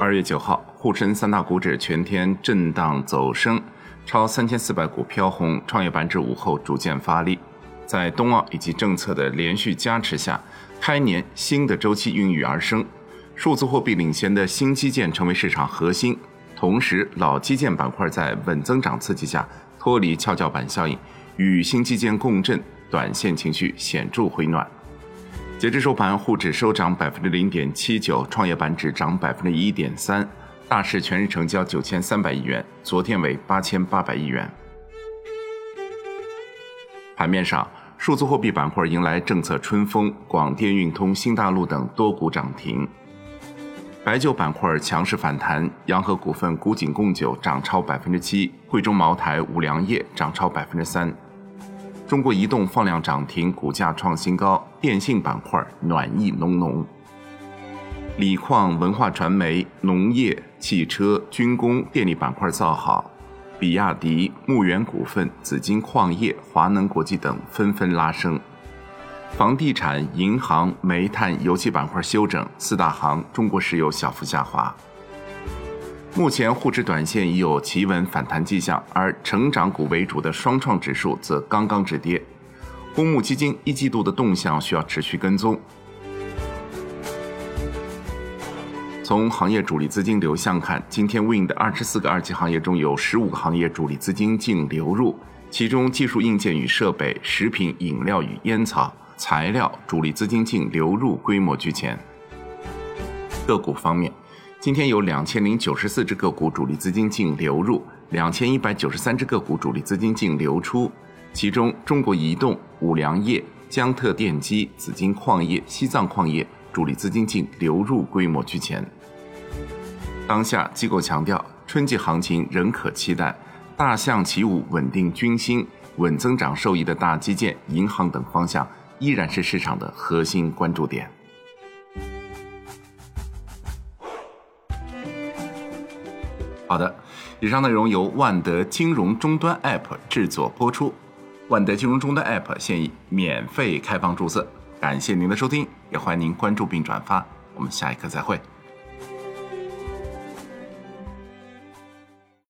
二月九号，沪深三大股指全天震荡走升，超三千四百股飘红，创业板指午后逐渐发力。在冬奥以及政策的连续加持下，开年新的周期孕育而生，数字货币领先的新基建成为市场核心，同时老基建板块在稳增长刺激下脱离跷跷板效应，与新基建共振，短线情绪显著回暖。截至收盘，沪指收涨百分之零点七九，创业板指涨百分之一点三，大市全日成交九千三百亿元，昨天为八千八百亿元。盘面上，数字货币板块迎来政策春风，广电运通、新大陆等多股涨停。白酒板块强势反弹，洋河股份、古井贡酒涨超百分之七，贵州茅台、五粮液涨超百分之三。中国移动放量涨停，股价创新高。电信板块暖意浓浓。锂矿、文化传媒、农业、汽车、军工、电力板块造好，比亚迪、牧原股份、紫金矿业、华能国际等纷纷拉升。房地产、银行、煤炭、油气板块休整，四大行、中国石油小幅下滑。目前沪指短线已有企稳反弹迹象，而成长股为主的双创指数则刚刚止跌。公募基金一季度的动向需要持续跟踪。从行业主力资金流向看，今天 Win 的二十四个二级行业中有十五个行业主力资金净流入，其中技术硬件与设备、食品饮料与烟草、材料主力资金净流入规模居前。个股方面。今天有两千零九十四只个股主力资金净流入，两千一百九十三只个股主力资金净流出，其中中国移动、五粮液、江特电机、紫金矿业、西藏矿业主力资金净流入规模居前。当下机构强调，春季行情仍可期待，大象起舞稳定军心、稳增长受益的大基建、银行等方向依然是市场的核心关注点。好的，以上内容由万德金融终端 App 制作播出。万德金融终端 App 现已免费开放注册，感谢您的收听，也欢迎您关注并转发。我们下一课再会。